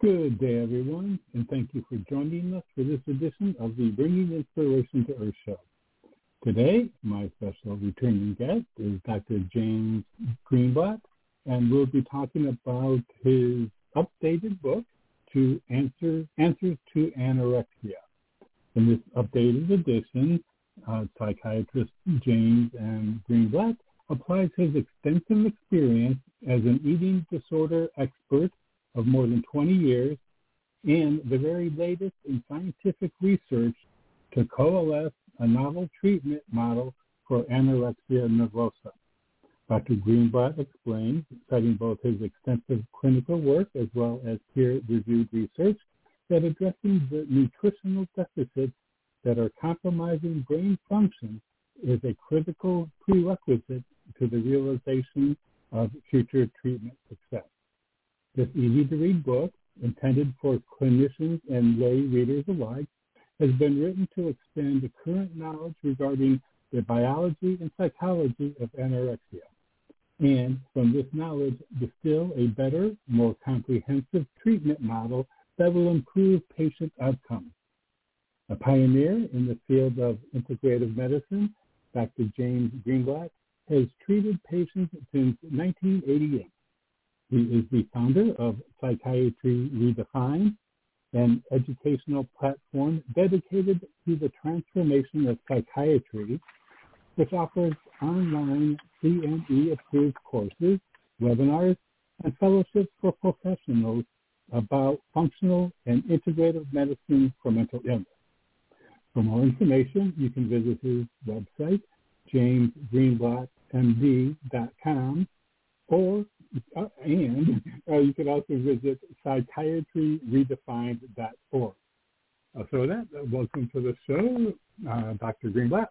Good day, everyone, and thank you for joining us for this edition of the Bringing Inspiration to Earth show. Today, my special returning guest is Dr. James Greenblatt, and we'll be talking about his updated book, to answer, Answers to Anorexia. In this updated edition, uh, psychiatrist James M. Greenblatt applies his extensive experience as an eating disorder expert of more than 20 years and the very latest in scientific research to coalesce a novel treatment model for anorexia nervosa. Dr. Greenblatt explains, citing both his extensive clinical work as well as peer-reviewed research, that addressing the nutritional deficits that are compromising brain function is a critical prerequisite to the realization of future treatment success. This easy-to-read book, intended for clinicians and lay readers alike, has been written to expand the current knowledge regarding the biology and psychology of anorexia, and from this knowledge distill a better, more comprehensive treatment model that will improve patient outcomes. A pioneer in the field of integrative medicine, Dr. James Greenblatt has treated patients since 1988 he is the founder of Psychiatry Redefined, an educational platform dedicated to the transformation of psychiatry, which offers online CME-approved courses, webinars, and fellowships for professionals about functional and integrative medicine for mental illness. For more information, you can visit his website, jamesgreenblattmd.com, or and uh, you can also visit psychiatryredefined.org. Uh, so with that, uh, welcome to the show, uh, Dr. Greenblatt.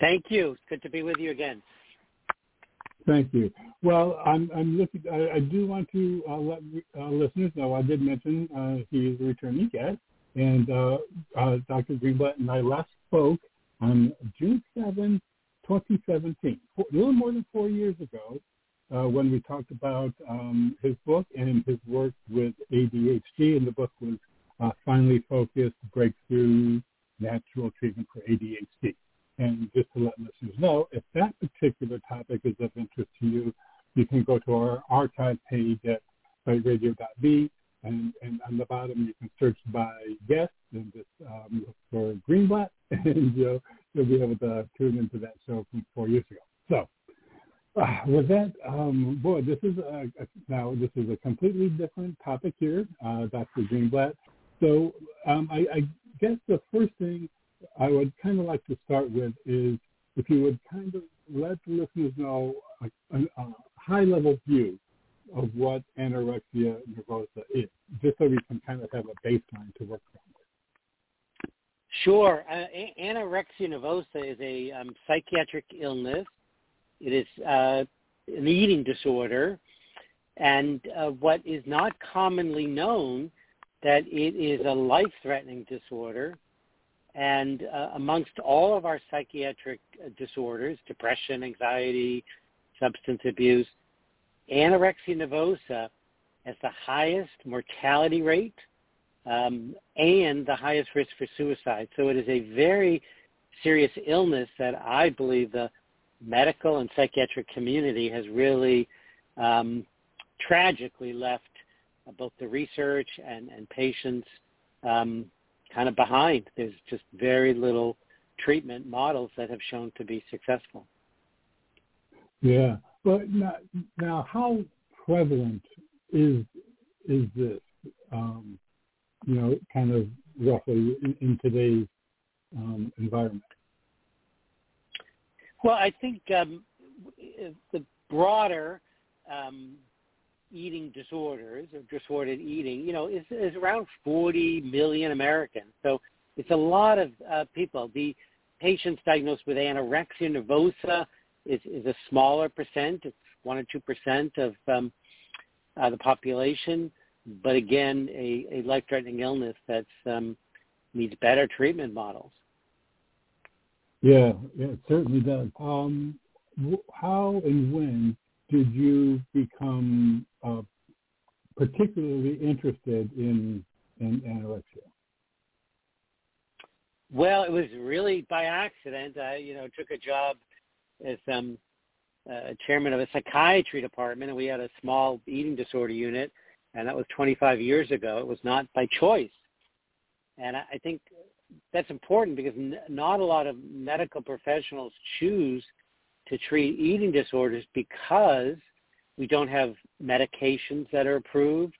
Thank you. It's good to be with you again. Thank you. Well, I'm, I'm looking. I, I do want to uh, let uh, listeners know. I did mention uh, he is a returning guest, and uh, uh, Dr. Greenblatt and I last spoke on June 7, 2017, a little more than four years ago, uh, when we talked about um, his book and his work with ADHD, and the book was uh, finally focused breakthrough natural treatment for ADHD. And just to let listeners know, if that particular topic is of interest to you, you can go to our archive page at biteradio.me, and, and on the bottom you can search by guest and just um, look for Greenblatt, and you'll, you'll be able to tune into that show from four years ago. So uh, with that, um, boy, this is a, a, now this is a completely different topic here, uh, Dr. Greenblatt. So um, I, I guess the first thing I would kind of like to start with is if you would kind of let the listeners know a, a, high-level view of what anorexia nervosa is, just so we can kind of have a baseline to work from. Sure. Uh, anorexia nervosa is a um, psychiatric illness it is uh, an eating disorder, and uh, what is not commonly known that it is a life-threatening disorder. And uh, amongst all of our psychiatric disorders, depression, anxiety, substance abuse, anorexia nervosa has the highest mortality rate um, and the highest risk for suicide. So it is a very serious illness that I believe the medical and psychiatric community has really um, tragically left both the research and, and patients um, kind of behind. There's just very little treatment models that have shown to be successful. Yeah. But now, now how prevalent is is this? Um, you know, kind of roughly in, in today's um, environment. Well, I think um, the broader um, eating disorders or disordered eating, you know, is, is around 40 million Americans. So it's a lot of uh, people. The patients diagnosed with anorexia nervosa is, is a smaller percent. It's one or two percent of um, uh, the population, but again, a, a life-threatening illness that um, needs better treatment models. Yeah, yeah, it certainly does. Um, how and when did you become uh, particularly interested in in anorexia? Well, it was really by accident. I, you know, took a job as um, uh, chairman of a psychiatry department, and we had a small eating disorder unit, and that was 25 years ago. It was not by choice, and I, I think that's important because n- not a lot of medical professionals choose to treat eating disorders because we don't have medications that are approved.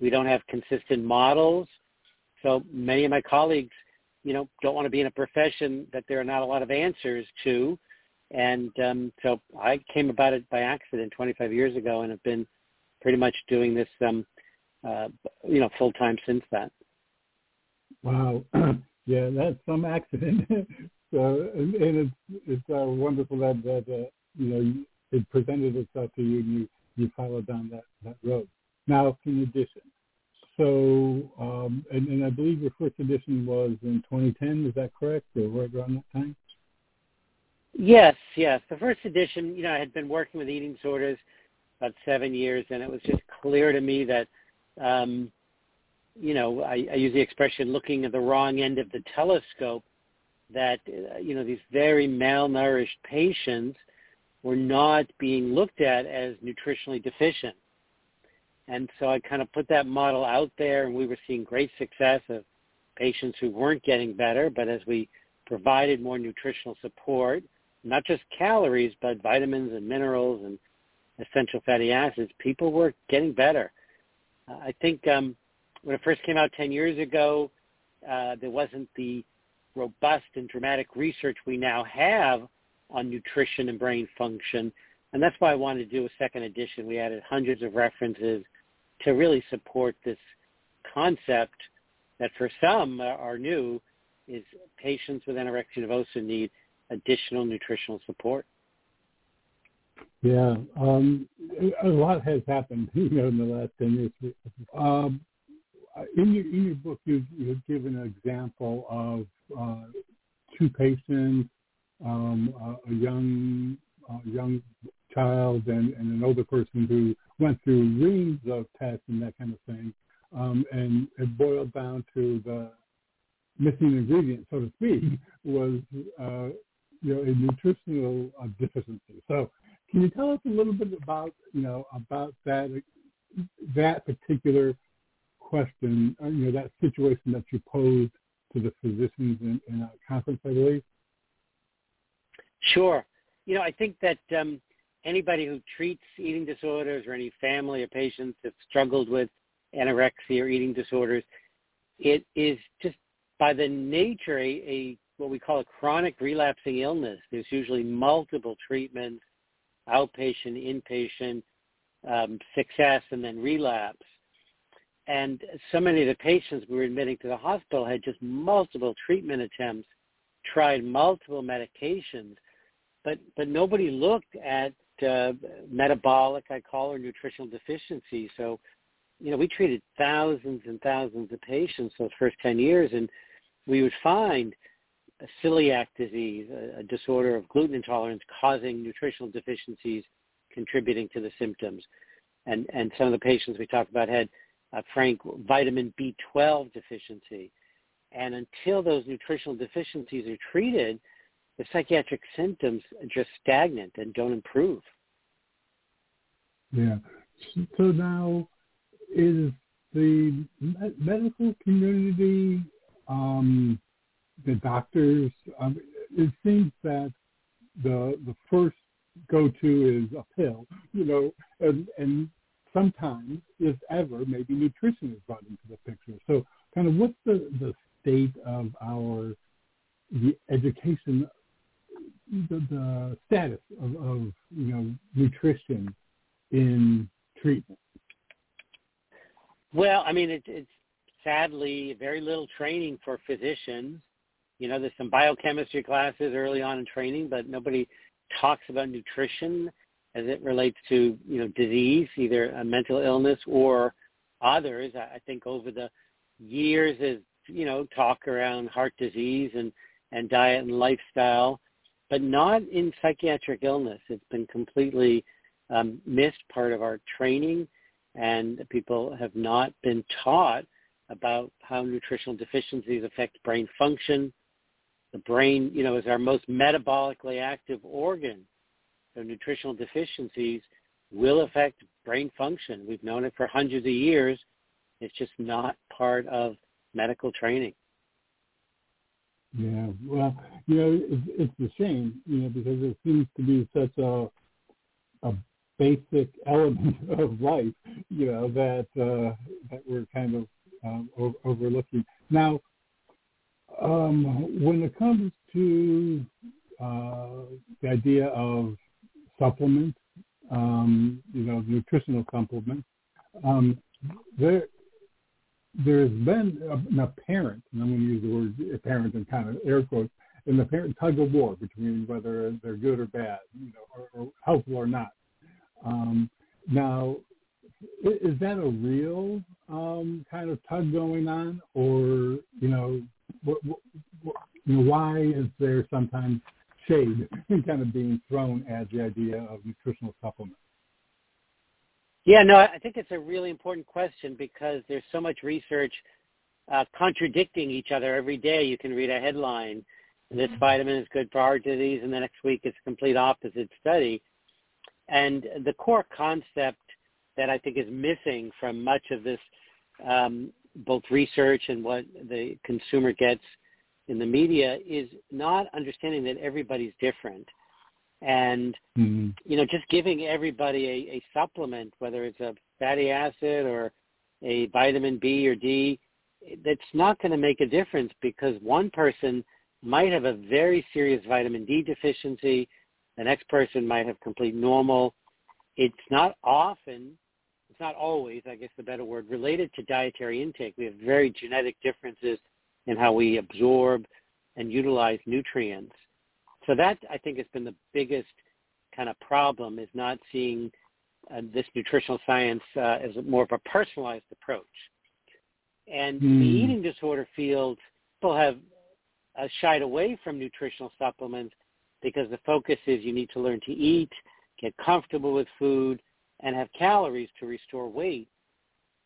We don't have consistent models. So many of my colleagues, you know, don't want to be in a profession that there are not a lot of answers to. And um, so I came about it by accident 25 years ago and have been pretty much doing this, um, uh, you know, full time since that. Wow. yeah, that's some accident. so, and, and it's, it's uh, wonderful that, that uh, you know, it presented itself to you and you, you followed down that, that road. Now, in addition, so, um, and, and I believe your first edition was in 2010, is that correct, or right around that time? Yes, yes. The first edition, you know, I had been working with eating disorders about seven years, and it was just clear to me that, um, you know, I, I use the expression looking at the wrong end of the telescope, that, uh, you know, these very malnourished patients were not being looked at as nutritionally deficient. And so I kind of put that model out there, and we were seeing great success of patients who weren't getting better, but as we provided more nutritional support, not just calories, but vitamins and minerals and essential fatty acids, people were getting better. Uh, I think um, when it first came out 10 years ago, uh, there wasn't the robust and dramatic research we now have on nutrition and brain function. And that's why I wanted to do a second edition. We added hundreds of references to really support this concept that for some are new is patients with anorexia nervosa need additional nutritional support. Yeah, um, a lot has happened, you know, in the last ten years. Um, in your in your book, you you've given an example of uh, two patients, um, a, a young a young child and, and an older person who went through reams of tests and that kind of thing, um, and it boiled down to the missing ingredient, so to speak, was uh, you know a nutritional uh, deficiency. So, can you tell us a little bit about you know about that that particular question, uh, you know that situation that you posed to the physicians in, in a conference, I believe? Sure. You know, I think that um, anybody who treats eating disorders or any family or patients that struggled with anorexia or eating disorders, it is just by the nature a, a what we call a chronic relapsing illness. There's usually multiple treatments, outpatient, inpatient, um, success, and then relapse. And so many of the patients we were admitting to the hospital had just multiple treatment attempts, tried multiple medications, but but nobody looked at uh, metabolic, I call or nutritional deficiency. So, you know, we treated thousands and thousands of patients those first 10 years, and we would find celiac disease, a, a disorder of gluten intolerance causing nutritional deficiencies contributing to the symptoms. And, and some of the patients we talked about had uh, frank vitamin B12 deficiency. And until those nutritional deficiencies are treated, the psychiatric symptoms are just stagnant and don't improve. Yeah. So now, is the medical community, um, the doctors, um, it seems that the the first go-to is a pill, you know, and, and sometimes, if ever, maybe nutrition is brought into the picture. So kind of what's the, the state of our the education the, the status of, of you know nutrition in treatment? Well, I mean, it, it's sadly very little training for physicians. You know, there's some biochemistry classes early on in training, but nobody talks about nutrition as it relates to you know disease, either a mental illness or others. I think over the years, as you know, talk around heart disease and and diet and lifestyle, but not in psychiatric illness. It's been completely um, missed part of our training, and people have not been taught about how nutritional deficiencies affect brain function. The brain, you know, is our most metabolically active organ. Nutritional deficiencies will affect brain function. We've known it for hundreds of years. It's just not part of medical training. Yeah, well, you know, it's, it's a shame, you know, because it seems to be such a a basic element of life, you know, that uh, that we're kind of um, overlooking. Now, um, when it comes to uh, the idea of supplements, um, you know, nutritional supplements, um, there there's been an apparent, and I'm going to use the word apparent in kind of air quotes, an apparent tug of war between whether they're good or bad, you know, or, or helpful or not. Um, now, is that a real um, kind of tug going on, or you know, what, what, what, you know, why is there sometimes shade kind of being thrown at the idea of nutritional supplements? Yeah, no, I think it's a really important question because there's so much research uh, contradicting each other every day. You can read a headline, this mm-hmm. vitamin is good for heart disease, and the next week it's a complete opposite study. And the core concept that I think is missing from much of this, um, both research and what the consumer gets in the media, is not understanding that everybody's different. And mm-hmm. you know just giving everybody a, a supplement whether it's a fatty acid or a vitamin b or d that's not going to make a difference because one person might have a very serious vitamin d deficiency. The next person might have complete normal. It's not often it's not always i guess the better word related to dietary intake. We have very genetic differences in how we absorb and utilize nutrients so that I think has been the biggest kind of problem is not seeing uh, this nutritional science uh, as more of a personalized approach. And mm. the hmm. eating disorder field, people have uh, shied away from nutritional supplements because the focus is you need to learn to eat, get comfortable with food, and have calories to restore weight.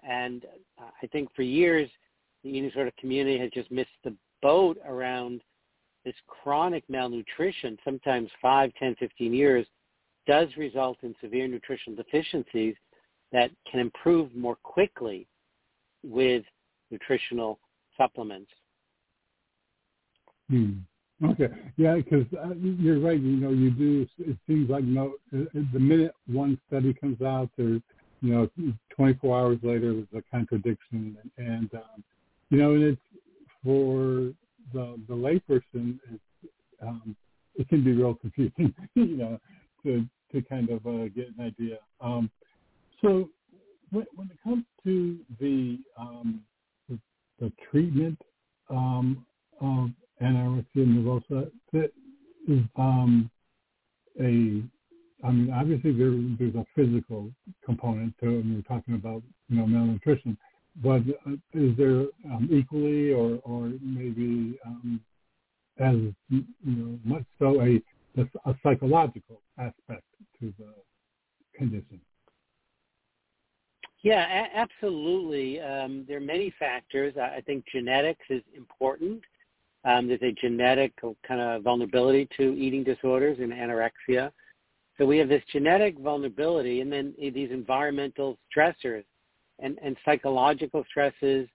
And uh, I think for years, the disorder community has just missed the boat around this chronic malnutrition, sometimes 5, 10, 15 years, does result in severe nutritional deficiencies that can improve more quickly with nutritional supplements. Hmm. Okay. Yeah, because uh, you're right. You know, you do. It seems like no. Uh, the minute one study comes out, there's you know, 24 hours later, there's a contradiction, and um, you know, and it's for the the layperson, it's, um, it can be real confusing, you know, to to kind of uh, get an idea. Um, so when, when it comes to the um, the, the treatment um, of anorexia nervosa, that is um, a I mean, obviously there, there's a physical component to it, we're talking about, you know, malnutrition but uh, is there um, equally or, or maybe um, as you know, much so a, a psychological aspect to the condition? Yeah, a- absolutely. Um, there are many factors. I, I think genetics is important. Um, there's a genetic kind of vulnerability to eating disorders and anorexia. So we have this genetic vulnerability and then these environmental stressors and, and psychological stresses,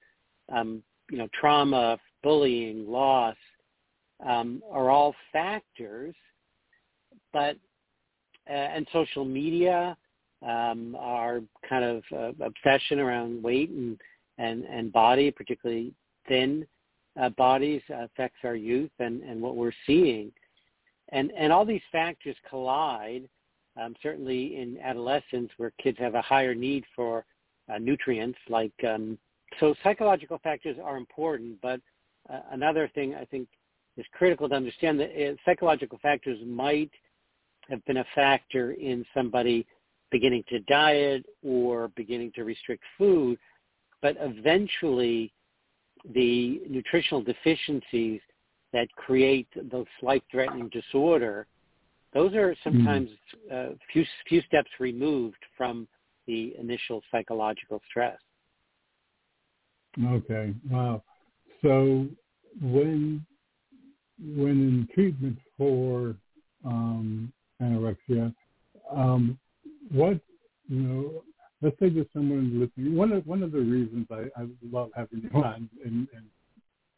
um, you know, trauma, bullying, loss, um, are all factors. But uh, and social media, um, our kind of uh, obsession around weight and and and body, particularly thin uh, bodies, affects our youth and and what we're seeing, and and all these factors collide um, certainly in adolescence where kids have a higher need for uh, nutrients like um, so psychological factors are important but uh, another thing i think is critical to understand that uh, psychological factors might have been a factor in somebody beginning to diet or beginning to restrict food but eventually the nutritional deficiencies that create those life-threatening disorder those are sometimes mm. uh, few few steps removed from the initial psychological stress. Okay. Wow. So when when in treatment for um, anorexia, um, what you know, let's say there's someone listening. One of one of the reasons I, I love having you on and, and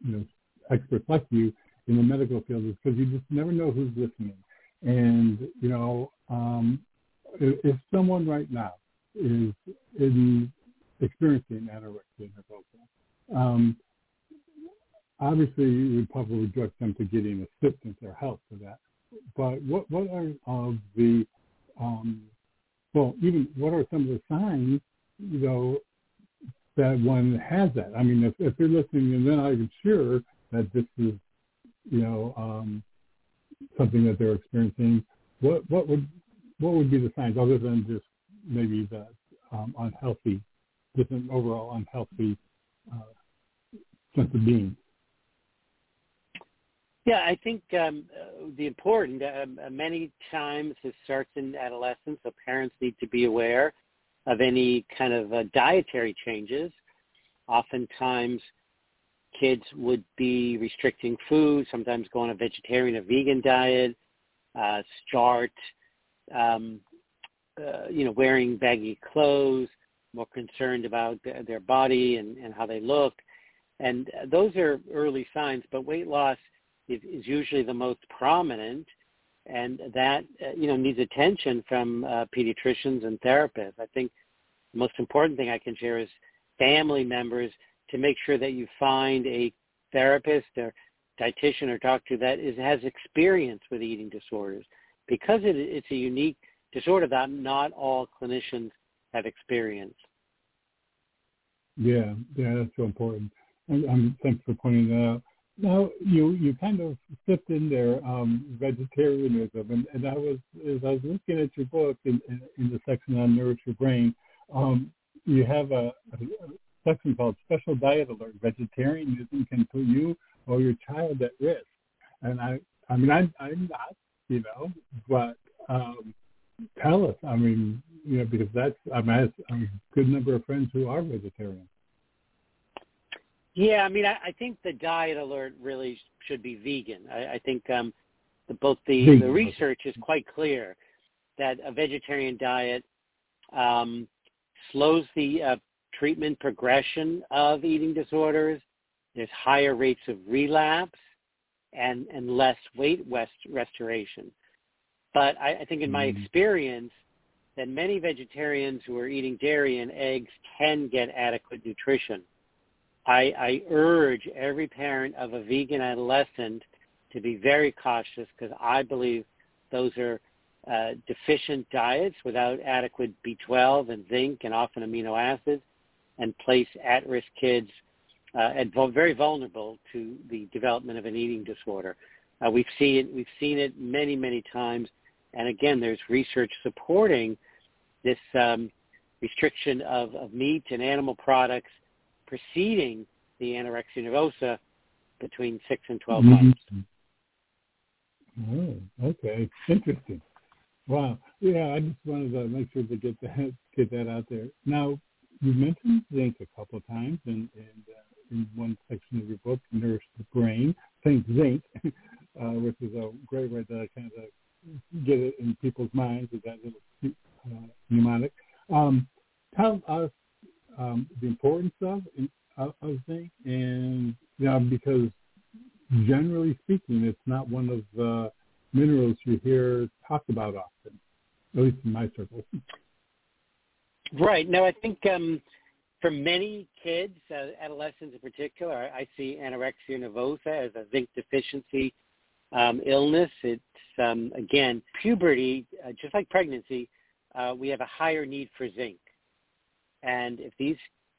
you know experts like you in the medical field is because you just never know who's listening. And, you know, um, if someone right now is in experiencing anorexia nervosa, um, obviously you would probably direct them to getting assistance or help for that. But what, what are of the, um, well, even what are some of the signs, you know, that one has that? I mean, if, if they're listening and they're not sure that this is, you know, um, something that they're experiencing, what what would what would be the signs other than just maybe the um, unhealthy, just an overall unhealthy uh, sense of being? Yeah, I think um, uh, the important um, uh, many times it starts in adolescence, so parents need to be aware of any kind of uh, dietary changes. Oftentimes, kids would be restricting food, sometimes go on a vegetarian or vegan diet, uh, start, um, uh, you know, wearing baggy clothes, more concerned about their, their body and, and how they look. And those are early signs, but weight loss is, is usually the most prominent and that, uh, you know, needs attention from uh, pediatricians and therapists. I think the most important thing I can share is family members – to make sure that you find a therapist or dietitian or doctor that is, has experience with eating disorders because it, it's a unique disorder that not all clinicians have experience. Yeah, yeah, that's so important. And, um, thanks for pointing that out. Now, you you kind of slipped in there um, vegetarianism, and, and I was as I was looking at your book in, in, in the section on nourish your brain, um, you have a, a, section called Special Diet Alert. Vegetarianism can put you or your child at risk. And I, I mean, I'm, I'm not, you know, but um, tell us. I mean, you know, because that's I mean, I have a good number of friends who are vegetarian. Yeah, I mean, I, I think the diet alert really should be vegan. I, I think um, the, both the, vegan. the research is quite clear that a vegetarian diet um, slows the uh, treatment progression of eating disorders. There's higher rates of relapse and, and less weight rest, restoration. But I, I think in my mm-hmm. experience, that many vegetarians who are eating dairy and eggs can get adequate nutrition. I, I urge every parent of a vegan adolescent to be very cautious because I believe those are uh, deficient diets without adequate B12 and zinc and often amino acids and place at-risk kids uh, at very vulnerable to the development of an eating disorder. Uh, we've seen it, we've seen it many many times, and again, there's research supporting this um, restriction of, of meat and animal products preceding the anorexia nervosa between six and 12 mm-hmm. months. Oh, okay, interesting. Wow. Yeah, I just wanted to make sure to get that get that out there. Now, you mentioned zinc a couple of times in, in, uh, in one section of your book, Nourish the Brain. Think zinc, uh, which is a great way to kind of get it in people's minds with that little uh, mnemonic. Um, tell us um, the importance of, of, of zinc, and you know, because generally speaking, it's not one of the minerals you hear talked about often, at least in my circle. Right. No, I think um, for many kids, uh, adolescents in particular, I see anorexia nervosa as a zinc deficiency um, illness. It's um, again puberty, uh, just like pregnancy. Uh, we have a higher need for zinc, and if these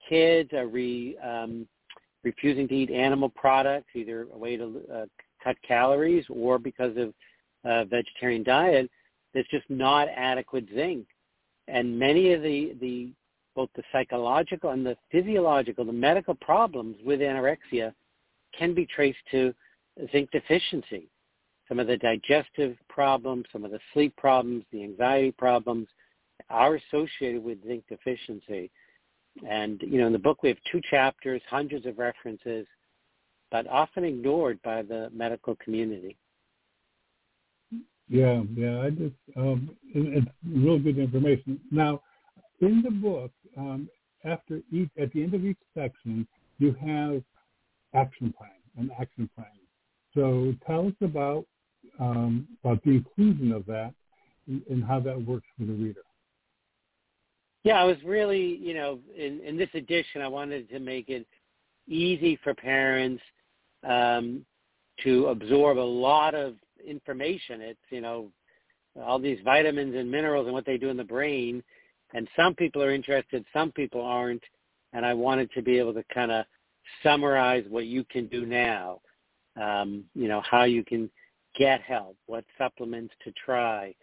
kids are re, um, refusing to eat animal products, either a way to uh, cut calories or because of uh, vegetarian diet, there's just not adequate zinc. And many of the, the both the psychological and the physiological, the medical problems with anorexia can be traced to zinc deficiency. Some of the digestive problems, some of the sleep problems, the anxiety problems are associated with zinc deficiency. And, you know, in the book we have two chapters, hundreds of references, but often ignored by the medical community. Yeah, yeah, I just, um, it, it's real good information. Now, in the book, um, after each, at the end of each section, you have action plan, an action plan. So tell us about um, about the inclusion of that and how that works for the reader. Yeah, I was really, you know, in, in this edition, I wanted to make it easy for parents um, to absorb a lot of information. It's, you know, all these vitamins and minerals and what they do in the brain. And some people are interested, some people aren't. And I wanted to be able to kind of summarize what you can do now. Um, you know, how you can get help, what supplements to try,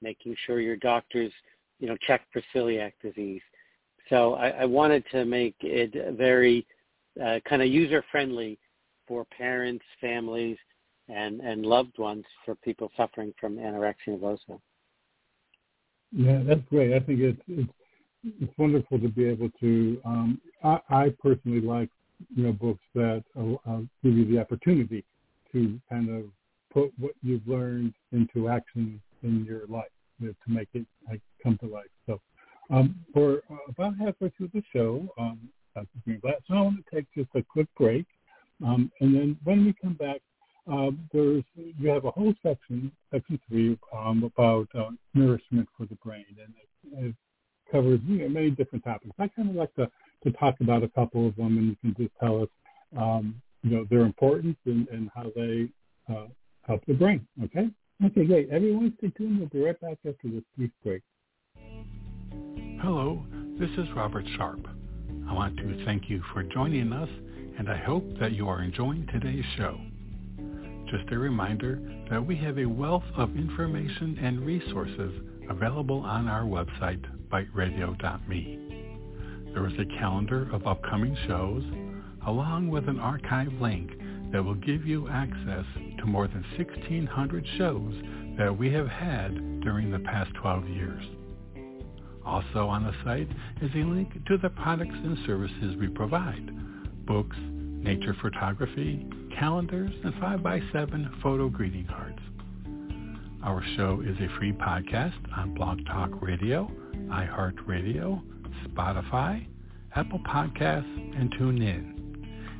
making sure your doctors, you know, check for celiac disease. So I, I wanted to make it very uh, kind of user-friendly for parents, families, and, and loved ones for people suffering from anorexia nervosa. Yeah, that's great. I think it's, it's it's wonderful to be able to. Um, I, I personally like you know books that uh, uh, give you the opportunity to kind of put what you've learned into action in your life you know, to make it like, come to life. So um, we're about halfway through the show, um, so I want to take just a quick break. Um, and then when we come back, uh, there's you have a whole section, section three, um, about uh, nourishment for the brain, and it, it covers you know, many different topics. I kind of like to, to talk about a couple of them, and you can just tell us, um, you know, their importance and, and how they uh, help the brain. Okay. Okay, great. Everyone, stay tuned. We'll be right back after this brief break. Hello, this is Robert Sharp. I want to thank you for joining us, and I hope that you are enjoying today's show. Just a reminder that we have a wealth of information and resources available on our website, biteradio.me. There is a calendar of upcoming shows, along with an archive link that will give you access to more than 1,600 shows that we have had during the past 12 years. Also on the site is a link to the products and services we provide, books, nature photography, calendars, and 5x7 photo greeting cards. Our show is a free podcast on Blog Talk Radio, iHeartRadio, Spotify, Apple Podcasts, and TuneIn.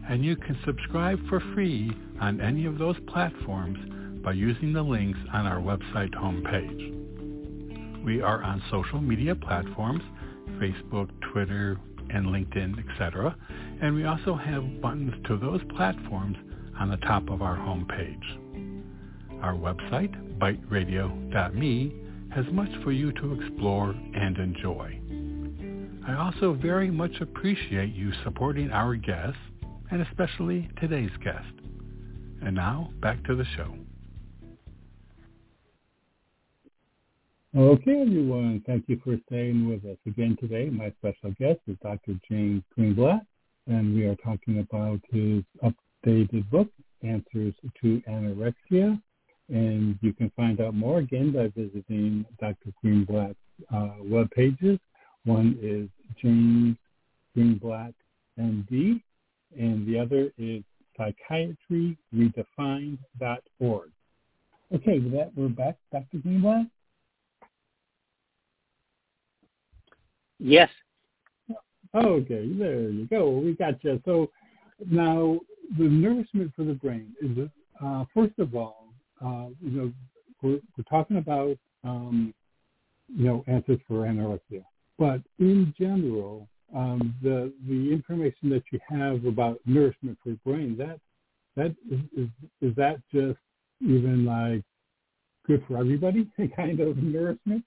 And you can subscribe for free on any of those platforms by using the links on our website homepage. We are on social media platforms, Facebook, Twitter, and LinkedIn, etc. And we also have buttons to those platforms on the top of our homepage. Our website, biteradio.me, has much for you to explore and enjoy. I also very much appreciate you supporting our guests, and especially today's guest. And now, back to the show. Okay, everyone. Thank you for staying with us again today. My special guest is Dr. James Greenblatt, and we are talking about his updated book, Answers to Anorexia. And you can find out more again by visiting Dr. Greenblatt's uh, web pages. One is James Greenblatt MD, and the other is psychiatryredefined.org. Okay, with that, we're back. Dr. Greenblatt? Yes. Okay, there you go. We got you. So now the nourishment for the brain is, uh, first of all, uh, you know, we're, we're talking about, um, you know, answers for anorexia. But in general, um, the the information that you have about nourishment for the brain, that that is, is, is that just even like good for everybody kind of nourishment?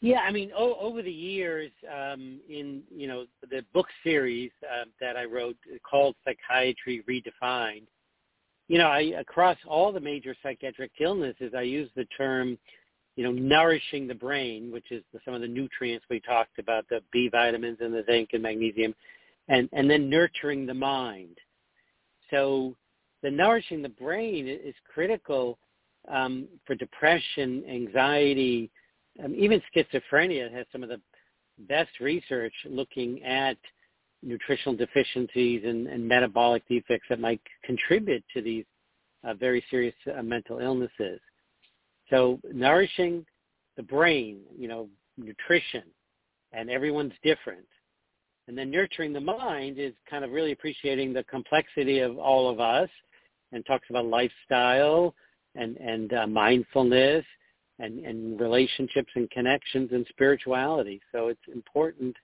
Yeah, I mean, o- over the years, um, in you know the book series uh, that I wrote called Psychiatry Redefined, you know, I across all the major psychiatric illnesses, I use the term, you know, nourishing the brain, which is the, some of the nutrients we talked about, the B vitamins and the zinc and magnesium, and and then nurturing the mind. So, the nourishing the brain is critical um, for depression, anxiety um, even schizophrenia has some of the best research looking at nutritional deficiencies and, and metabolic defects that might contribute to these uh, very serious uh, mental illnesses. So nourishing the brain, you know, nutrition, and everyone's different. And then nurturing the mind is kind of really appreciating the complexity of all of us and talks about lifestyle and, and uh, mindfulness and, and relationships and connections and spirituality. So it's important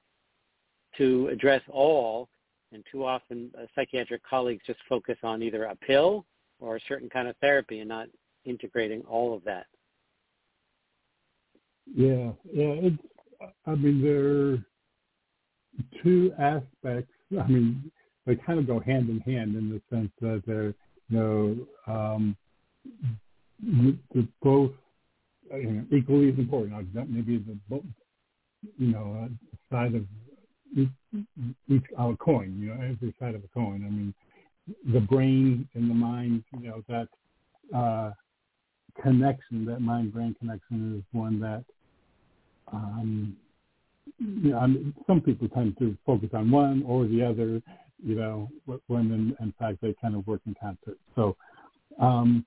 to address all, and too often uh, psychiatric colleagues just focus on either a pill or a certain kind of therapy and not integrating all of that. Yeah, yeah. It's, I mean, there are two aspects. I mean, they kind of go hand in hand in the sense that they're, you know, um, both you know, equally as important. That maybe the both, you know uh, side of each, each our coin. You know, every side of a coin. I mean, the brain and the mind. You know that uh, connection, that mind-brain connection, is one that. Um, you know, I mean, some people tend to focus on one or the other, you know, when in, in fact they kind of work in concert. So, um,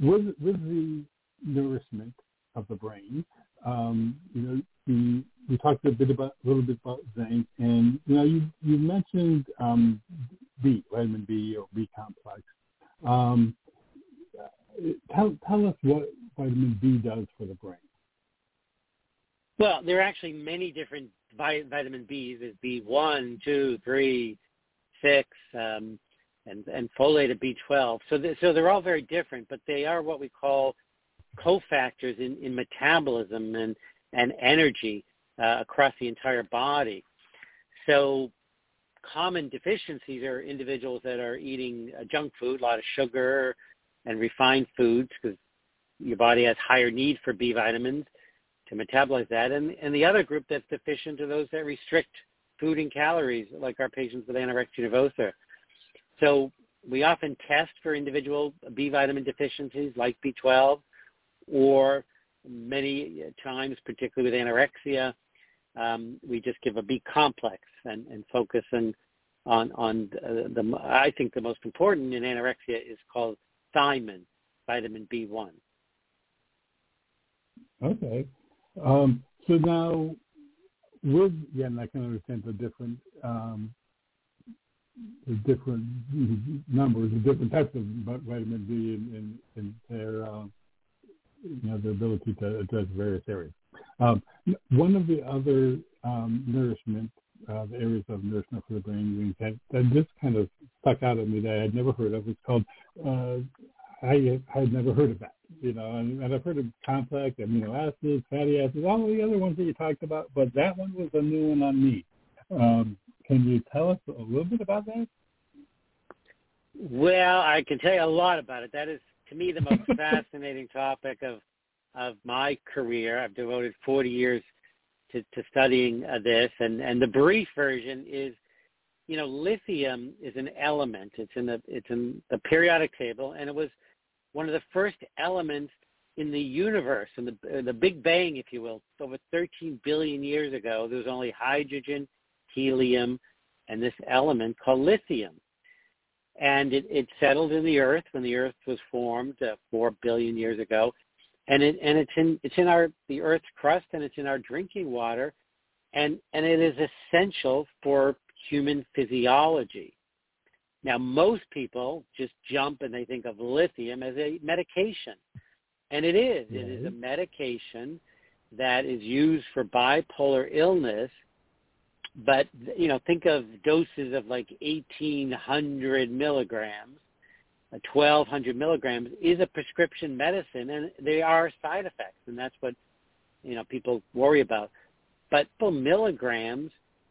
with with the nourishment, of the brain. Um, you know, we we talked a bit about a little bit about zinc, and you know, you you mentioned um, B, vitamin B or B complex. Um, tell tell us what vitamin B does for the brain. Well, there are actually many different vitamin Bs. There's B1, 2, 3, 6, um, and, and folate of B12. So, th- so they're all very different, but they are what we call cofactors in, in metabolism and, and energy uh, across the entire body. So common deficiencies are individuals that are eating uh, junk food, a lot of sugar and refined foods because your body has higher need for B vitamins metabolize that. And, and the other group that's deficient are those that restrict food and calories, like our patients with anorexia nervosa. So we often test for individual B vitamin deficiencies like B12 or many times, particularly with anorexia, um, we just give a B complex and, and focus on on, on uh, the I think the most important in anorexia is called thiamine, vitamin B1. Okay, um, so now with and I can understand the different um, the different numbers, the different types of vitamin B, in their uh, you know, the ability to address various areas. Um, one of the other um, nourishment, uh, the areas of nourishment for the brain that, that just kind of stuck out at me that I had never heard of. It's called, uh, I had never heard of that, you know, and, and I've heard of complex amino acids, fatty acids, all the other ones that you talked about, but that one was a new one on me. Um, can you tell us a little bit about that? Well, I can tell you a lot about it. That is to me the most fascinating topic of of my career. I've devoted 40 years to, to studying uh, this, and and the brief version is, you know, lithium is an element. It's in the it's in the periodic table, and it was one of the first elements in the universe, in the in the Big Bang, if you will, over 13 billion years ago. There was only hydrogen, helium, and this element called lithium and it, it settled in the earth when the earth was formed uh, four billion years ago, and it and it's in it's in our the earth's crust and it's in our drinking water, and and it is essential for human physiology. Now, most people just jump and they think of lithium as a medication, and it is. It is a medication that is used for bipolar illness but you know think of doses of like 1800 milligrams 1200 milligrams is a prescription medicine, and there are side effects, and that's what you know people worry about. But milligrams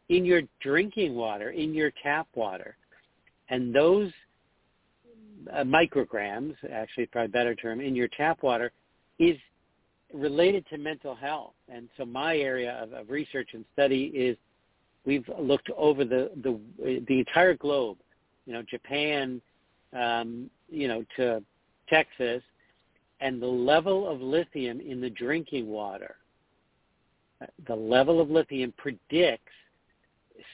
in your drinking water, in your tap water, and those uh, micrograms, actually probably a better term, in your tap water is related to mental health. And so my area of, of research and study is we've looked over the, the, the entire globe, you know, Japan, um, you know, to Texas, and the level of lithium in the drinking water. The level of lithium predicts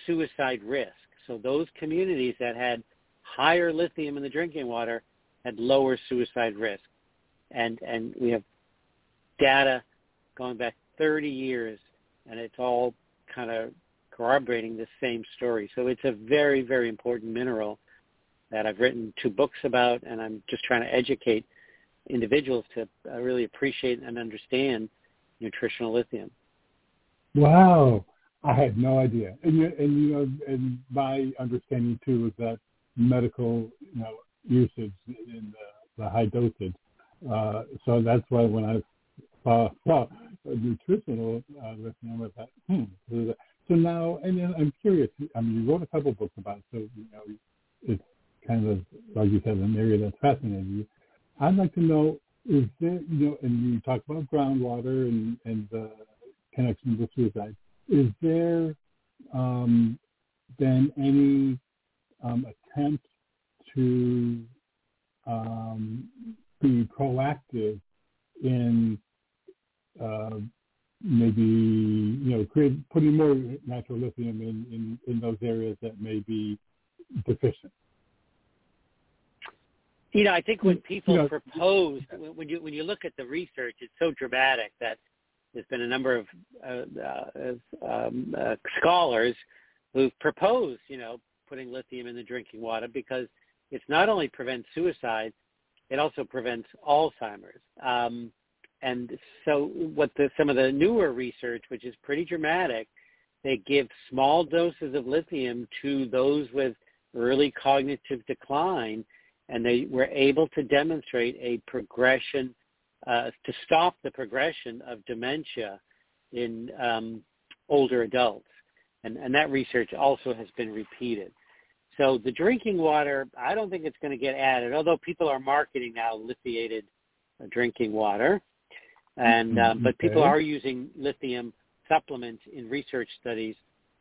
suicide risk. So those communities that had higher lithium in the drinking water had lower suicide risk. And, and we have data going back 30 years, and it's all kind of corroborating the same story. So it's a very, very important mineral that I've written two books about, and I'm just trying to educate individuals to uh, really appreciate and understand nutritional lithium. Wow, I had no idea, and you, and you know, and my understanding too is that medical, you know, usage in the, the high dosage. Uh, so that's why when I saw, saw nutritional uh, lithium, I thought, hmm. So now, and I'm curious. I mean, you wrote a couple books about, it, so you know, it's kind of like you said, an area that's fascinating you. I'd like to know is there, you know, and you talk about groundwater and and the connection with suicide. Is there um, then any um, attempt to um, be proactive in uh, maybe you know create, putting more natural lithium in, in, in those areas that may be deficient. You know, I think when people you know, propose, when you when you look at the research, it's so dramatic that there's been a number of uh, uh, um, uh, scholars who've proposed, you know, putting lithium in the drinking water because it's not only prevents suicide, it also prevents Alzheimer's. Um, and so what the, some of the newer research, which is pretty dramatic, they give small doses of lithium to those with early cognitive decline, and they were able to demonstrate a progression, uh, to stop the progression of dementia in um, older adults. And, and that research also has been repeated. So the drinking water, I don't think it's going to get added, although people are marketing now lithiated uh, drinking water. And uh, but people are using lithium supplements in research studies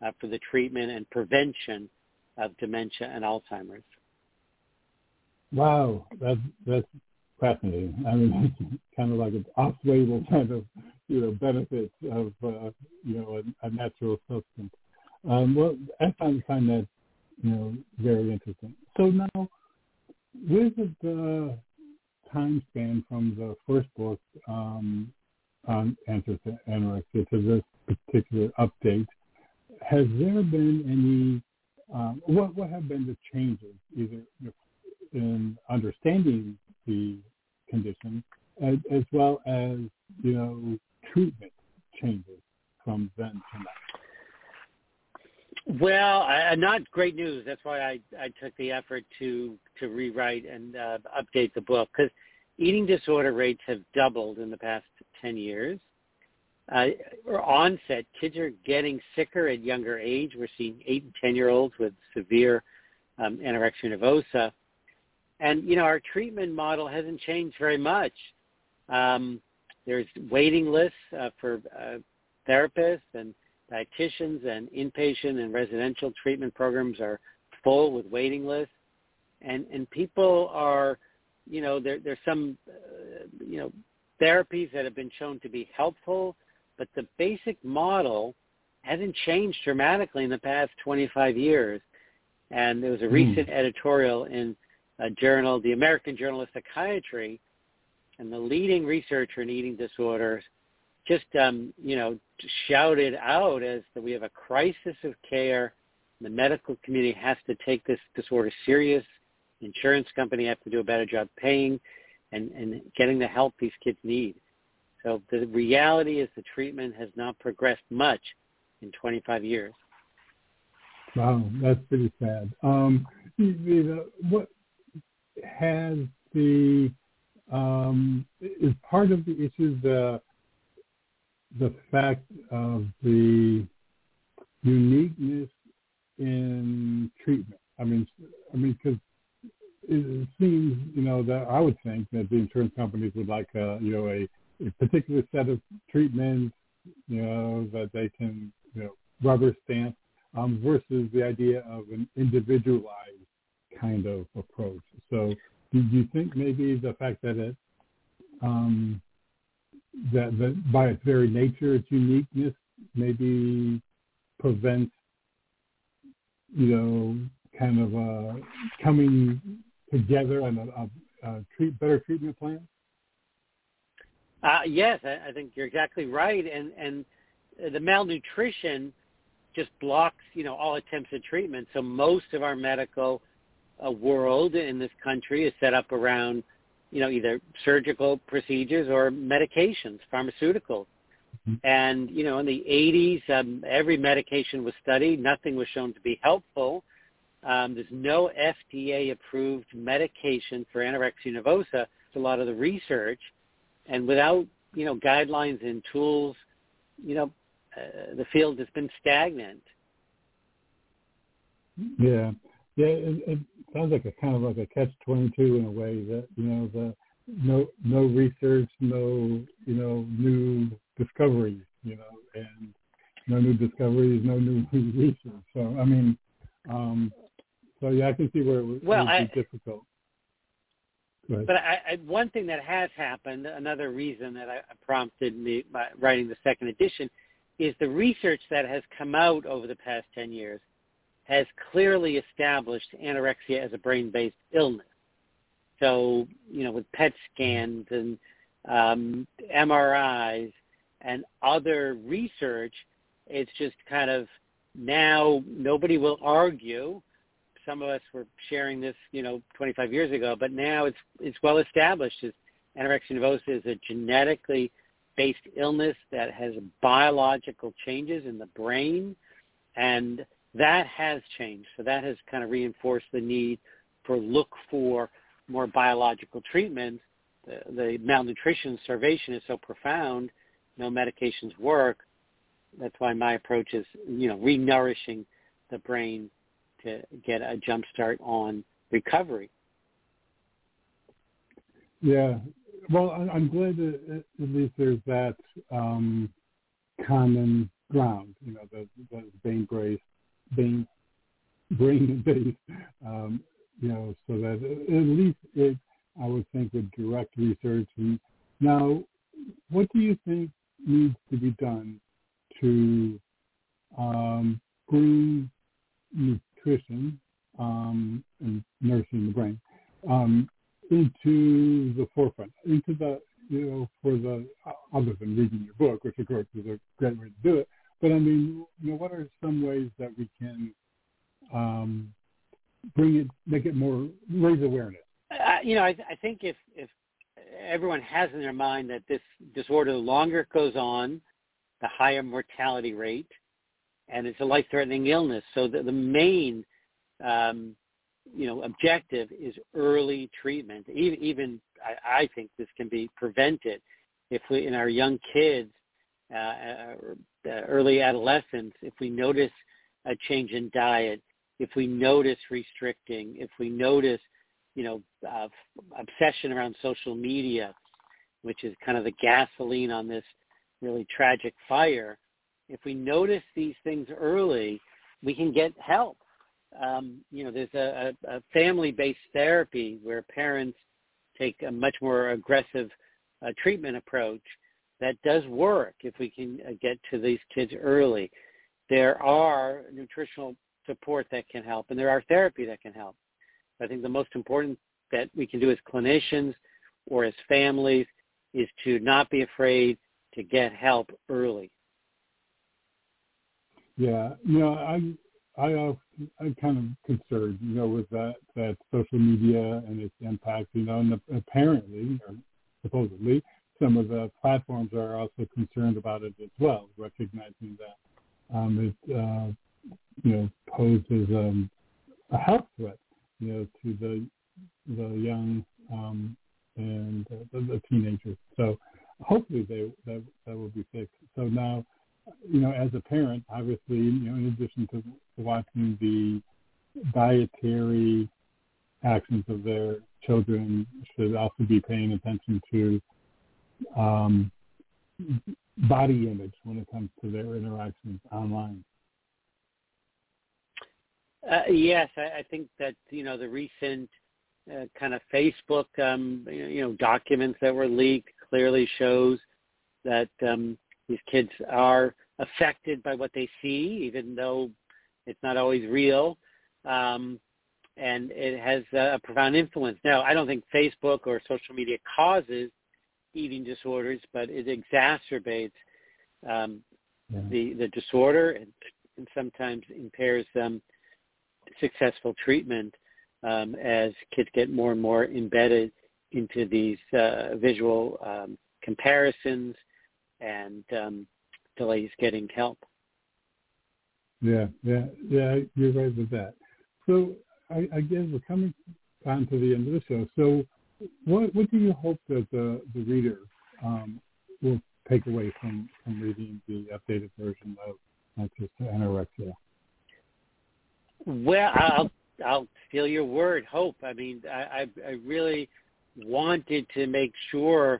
uh, for the treatment and prevention of dementia and Alzheimer's. Wow, that's that's fascinating. I mean, kind of like an off-label kind of you know benefits of uh, you know a, a natural substance. Um, well, I find find that you know very interesting. So now, with the time span from the first book um, on anorexia to this particular update, has there been any, um, what, what have been the changes either in understanding the condition as, as well as, you know, treatment changes from then to now? Well, I, not great news. That's why I, I took the effort to to rewrite and uh, update the book because eating disorder rates have doubled in the past 10 years. Uh, or onset, kids are getting sicker at younger age. We're seeing 8 and 10 year olds with severe um, anorexia nervosa. And, you know, our treatment model hasn't changed very much. Um, there's waiting lists uh, for uh, therapists and dietitians and inpatient and residential treatment programs are full with waiting lists. And, and people are you know, there, there's some, uh, you know, therapies that have been shown to be helpful, but the basic model hasn't changed dramatically in the past 25 years. And there was a hmm. recent mm. editorial in a journal, the American Journal of Psychiatry, and the leading researcher in eating disorders just, um, you know, shouted out as that we have a crisis of care. The medical community has to take this disorder serious insurance company have to do a better job paying and, and getting the help these kids need. So the reality is the treatment has not progressed much in 25 years. Wow, that's pretty sad. Um, what has the um, is part of the issue the the fact of the uniqueness in treatment. I mean, I mean, because it seems, you know, that I would think that the insurance companies would like, a, you know, a, a particular set of treatments, you know, that they can, you know, rubber stamp, um, versus the idea of an individualized kind of approach. So, do you think maybe the fact that it um, that, that by its very nature, its uniqueness, maybe prevents, you know, kind of uh, coming together and a, a, a treat, better treatment plan? Uh, yes, I, I think you're exactly right, and and the malnutrition just blocks, you know, all attempts at treatment. So most of our medical uh, world in this country is set up around you know, either surgical procedures or medications, pharmaceuticals. Mm-hmm. And, you know, in the 80s, um, every medication was studied. Nothing was shown to be helpful. Um, there's no FDA-approved medication for anorexia nervosa. It's a lot of the research. And without, you know, guidelines and tools, you know, uh, the field has been stagnant. Yeah. Yeah, it, it sounds like a kind of like a catch twenty two in a way that you know the no no research, no you know new discoveries, you know, and no new discoveries, no new research. So I mean, um, so yeah, I can see where it would, well, it would be I, difficult. But I, I, one thing that has happened, another reason that I, prompted me by writing the second edition, is the research that has come out over the past ten years has clearly established anorexia as a brain-based illness. So, you know, with PET scans and um, MRIs and other research, it's just kind of now nobody will argue. Some of us were sharing this, you know, 25 years ago, but now it's it's well established as anorexia nervosa is a genetically based illness that has biological changes in the brain and that has changed. So that has kind of reinforced the need for look for more biological treatments. The, the malnutrition starvation is so profound, no medications work. That's why my approach is, you know, re-nourishing the brain to get a jump start on recovery. Yeah. Well, I'm glad that at least there's that um, common ground, you know, the, the brain brace being brain based, um, you know, so that at least it, I would think, would direct research. And now, what do you think needs to be done to um, bring nutrition um, and nourishing the brain um, into the forefront, into the you know, for the other than reading your book, which of course is a great way to do it, but I mean, you know, what are some ways that we can um, bring it, make it more, raise awareness? Uh, you know, I, I think if if everyone has in their mind that this disorder, the longer it goes on, the higher mortality rate, and it's a life-threatening illness. So the, the main, um, you know, objective is early treatment. Even, even I, I think this can be prevented if we, in our young kids, early adolescence, if we notice a change in diet, if we notice restricting, if we notice, you know, uh, obsession around social media, which is kind of the gasoline on this really tragic fire, if we notice these things early, we can get help. Um, you know, there's a, a family-based therapy where parents take a much more aggressive uh, treatment approach that does work if we can uh, get to these kids early. There are nutritional support that can help, and there are therapy that can help. I think the most important that we can do as clinicians or as families is to not be afraid to get help early. Yeah, you know, I I I'm kind of concerned, you know, with that that social media and its impact, you know, and apparently or supposedly some of the platforms are also concerned about it as well, recognizing that um, it uh, you know poses um, a health threat, you know, to the the young um, and uh, the, the teenagers. So hopefully they that, that will be fixed. So now, you know, as a parent, obviously, you know, in addition to, to watching the dietary actions of their children, should also be paying attention to um, body image when it comes to their interactions online. Uh, yes, I, I think that you know the recent uh, kind of Facebook, um, you know, documents that were leaked clearly shows that um, these kids are affected by what they see, even though it's not always real, um, and it has a profound influence. Now, I don't think Facebook or social media causes eating disorders, but it exacerbates um, yeah. the the disorder and, and sometimes impairs um, successful treatment um, as kids get more and more embedded into these uh, visual um, comparisons and um, delays getting help. Yeah, yeah, yeah. You're right with that. So I, I guess we're coming on to the end of the show. So what what do you hope that the the reader um, will take away from from reading the updated version of Answers to Anorexia? Well, I'll I'll steal your word, hope. I mean, I I, I really wanted to make sure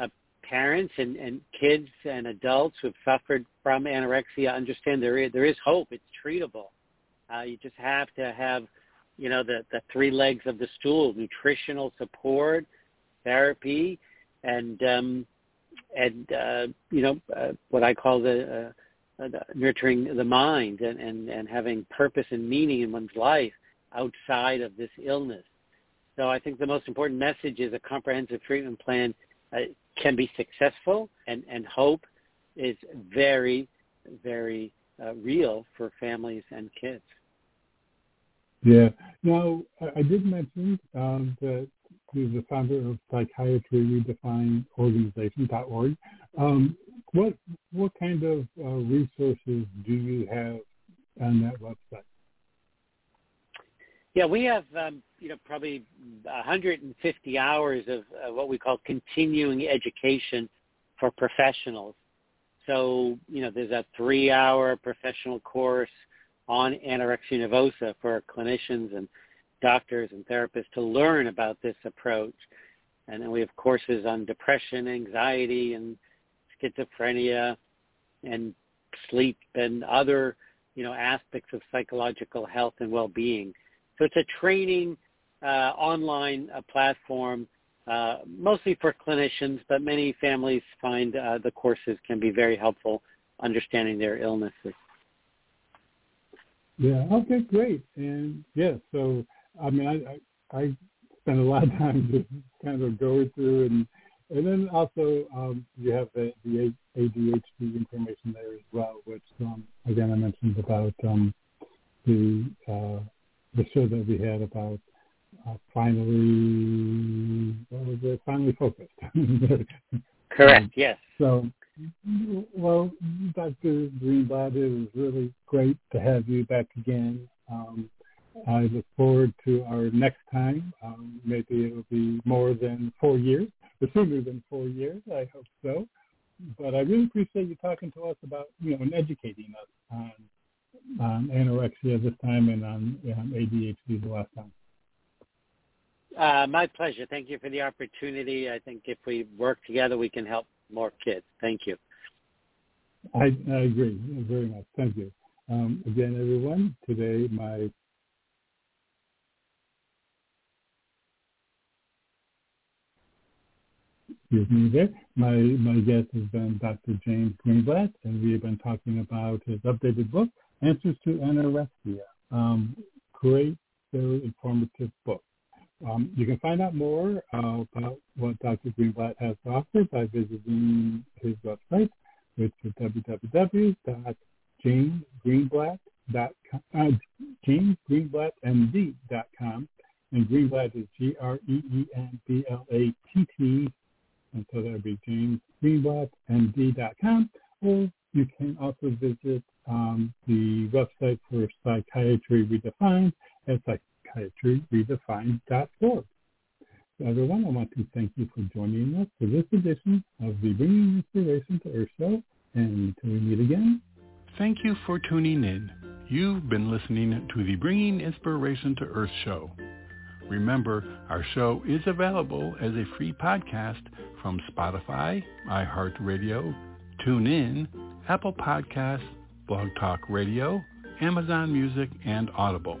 uh, parents and and kids and adults who have suffered from anorexia understand there is there is hope. It's treatable. Uh, you just have to have, you know, the the three legs of the stool: nutritional support, therapy, and um, and uh, you know uh, what I call the, uh, the nurturing the mind and, and and having purpose and meaning in one's life outside of this illness. So I think the most important message is a comprehensive treatment plan uh, can be successful, and and hope is very very uh, real for families and kids. Yeah. Now, I did mention um, that he's the founder of Psychiatry Redefined Organization.org. Um, what what kind of uh, resources do you have on that website? Yeah, we have um, you know probably 150 hours of uh, what we call continuing education for professionals. So you know there's a three-hour professional course on anorexia nervosa for clinicians and doctors and therapists to learn about this approach. And then we have courses on depression, anxiety, and schizophrenia, and sleep, and other, you know, aspects of psychological health and well-being. So it's a training uh, online uh, platform, uh, mostly for clinicians, but many families find uh, the courses can be very helpful understanding their illnesses. Yeah. Okay. Great. And yeah. So I mean, I, I, I spend a lot of time just kind of going through and and then also um, you have the, the ADHD information there as well, which um, again I mentioned about um, the uh, the show that we had about uh, finally what was it? Finally focused. Correct. Yes. So, well, Dr. Greenblatt, it was really great to have you back again. Um, I look forward to our next time. Um, maybe it'll be more than four years, or sooner than four years. I hope so. But I really appreciate you talking to us about, you know, and educating us on, on anorexia this time and on, ADHD the last time. Uh, my pleasure. Thank you for the opportunity. I think if we work together, we can help more kids. Thank you. I, I agree very much. Thank you. Um, again, everyone, today my excuse me there. My my guest has been Dr. James Greenblatt, and we have been talking about his updated book, Answers to Anorexia. Um, great, very informative book. Um, you can find out more uh, about what Dr. Greenblatt has to offer by visiting his website, which is www.jamesgreenblatt.com, uh, jamesgreenblattmd.com. And Greenblatt is G-R-E-E-N-B-L-A-T-T and so that would be jamesgreenblattmd.com. Or you can also visit um, the website for Psychiatry Redefined at psychiatryredefined.org. everyone, I want to thank you for joining us for this edition of the Bringing Inspiration to Earth show. And until we meet again, thank you for tuning in. You've been listening to the Bringing Inspiration to Earth show. Remember, our show is available as a free podcast from Spotify, iHeartRadio, TuneIn, Apple Podcasts, Blog Talk Radio, Amazon Music, and Audible.